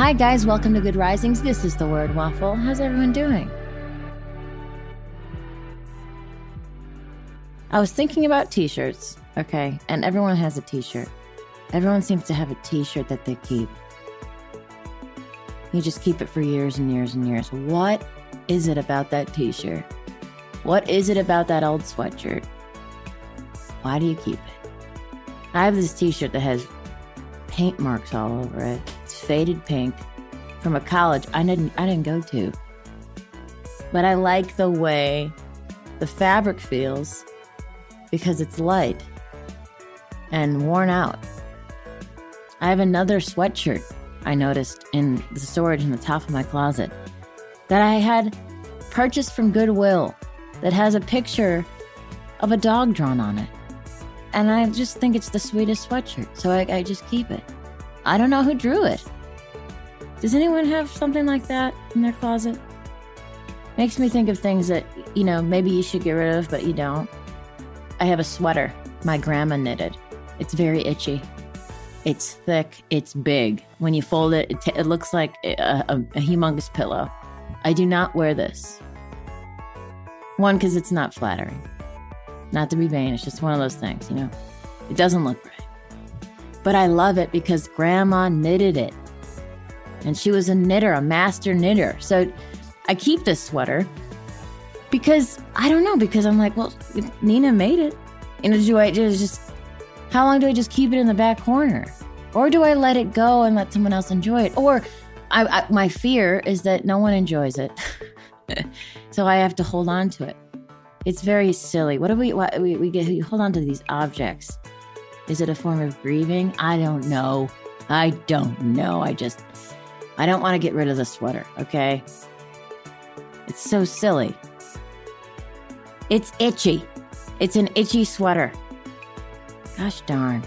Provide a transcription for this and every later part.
Hi, guys. Welcome to Good Risings. This is the Word Waffle. How's everyone doing? I was thinking about t shirts, okay? And everyone has a t shirt. Everyone seems to have a t shirt that they keep. You just keep it for years and years and years. What is it about that t shirt? What is it about that old sweatshirt? Why do you keep it? I have this t shirt that has paint marks all over it. Faded pink from a college I didn't I didn't go to. But I like the way the fabric feels because it's light and worn out. I have another sweatshirt I noticed in the storage in the top of my closet that I had purchased from Goodwill that has a picture of a dog drawn on it. And I just think it's the sweetest sweatshirt, so I, I just keep it. I don't know who drew it. Does anyone have something like that in their closet? Makes me think of things that, you know, maybe you should get rid of, but you don't. I have a sweater my grandma knitted. It's very itchy. It's thick. It's big. When you fold it, it, t- it looks like a, a, a humongous pillow. I do not wear this. One, because it's not flattering. Not to be vain, it's just one of those things, you know? It doesn't look right. But I love it because grandma knitted it. And she was a knitter, a master knitter. So I keep this sweater because I don't know, because I'm like, well, Nina made it. You know, do I just how long do I just keep it in the back corner? Or do I let it go and let someone else enjoy it? Or I, I, my fear is that no one enjoys it. so I have to hold on to it. It's very silly. What do we, what, we, we get, we hold on to these objects. Is it a form of grieving? I don't know. I don't know. I just, I don't want to get rid of the sweater, okay? It's so silly. It's itchy. It's an itchy sweater. Gosh darn.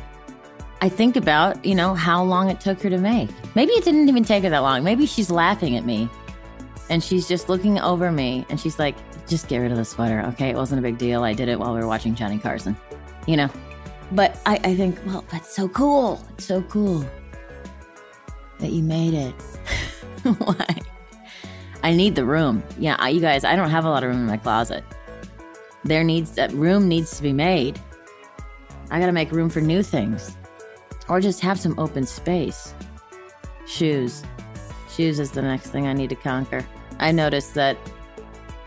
I think about, you know, how long it took her to make. Maybe it didn't even take her that long. Maybe she's laughing at me and she's just looking over me and she's like, just get rid of the sweater. Okay. It wasn't a big deal. I did it while we were watching Johnny Carson, you know? But I, I think, well, that's so cool. It's so cool that you made it. Why? I need the room. Yeah, you guys, I don't have a lot of room in my closet. There needs that room needs to be made I gotta make room for new things. Or just have some open space. Shoes. Shoes is the next thing I need to conquer. I noticed that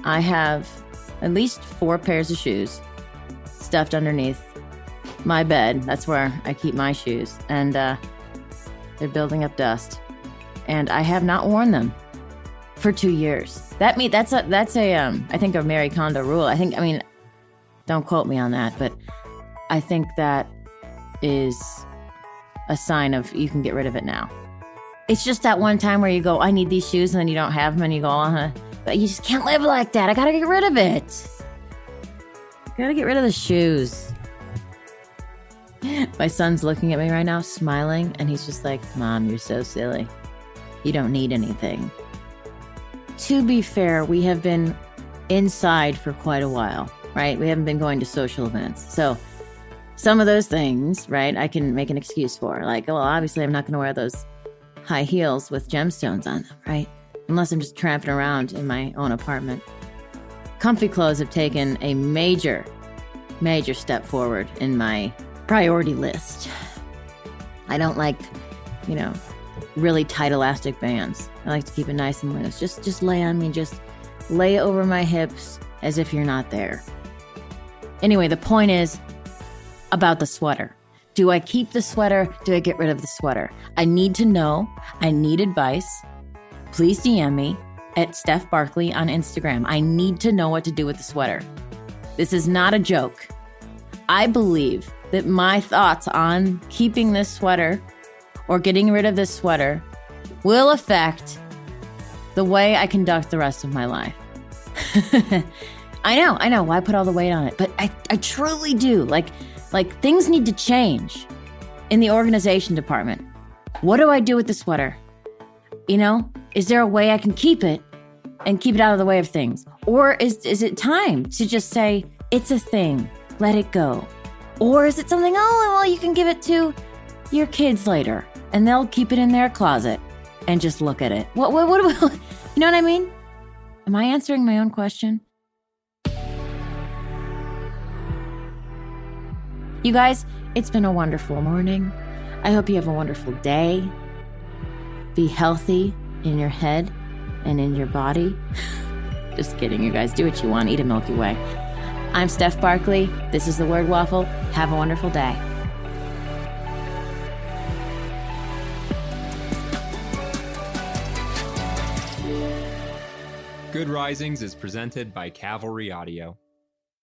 I have at least four pairs of shoes stuffed underneath my bed. That's where I keep my shoes. And uh, they're building up dust. And I have not worn them for two years. That me that's a that's a um I think a Marie Kondo rule. I think I mean don't quote me on that, but I think that is a sign of you can get rid of it now. It's just that one time where you go, I need these shoes, and then you don't have them, and you go, uh huh. But you just can't live like that. I gotta get rid of it. Gotta get rid of the shoes. My son's looking at me right now, smiling, and he's just like, Mom, you're so silly. You don't need anything. To be fair, we have been inside for quite a while, right? We haven't been going to social events. So some of those things, right, I can make an excuse for. Like, well, obviously, I'm not going to wear those high heels with gemstones on them, right? Unless I'm just tramping around in my own apartment. Comfy clothes have taken a major, major step forward in my priority list. I don't like, you know, really tight elastic bands. I like to keep it nice and loose. Just just lay on me, just lay over my hips as if you're not there. Anyway, the point is about the sweater. Do I keep the sweater? Do I get rid of the sweater? I need to know. I need advice. Please DM me at Steph Barkley on Instagram. I need to know what to do with the sweater. This is not a joke. I believe that my thoughts on keeping this sweater or getting rid of this sweater will affect the way I conduct the rest of my life. I know, I know. Why put all the weight on it? But I, I truly do. Like, like things need to change in the organization department. What do I do with the sweater? You know, is there a way I can keep it and keep it out of the way of things? Or is is it time to just say it's a thing, let it go? Or is it something oh well you can give it to your kids later and they'll keep it in their closet and just look at it. What, what, what, what you know what I mean? Am I answering my own question? You guys, it's been a wonderful morning. I hope you have a wonderful day. Be healthy in your head and in your body. Just kidding, you guys. Do what you want. Eat a Milky Way. I'm Steph Barkley. This is the Word Waffle. Have a wonderful day. Good Risings is presented by Cavalry Audio.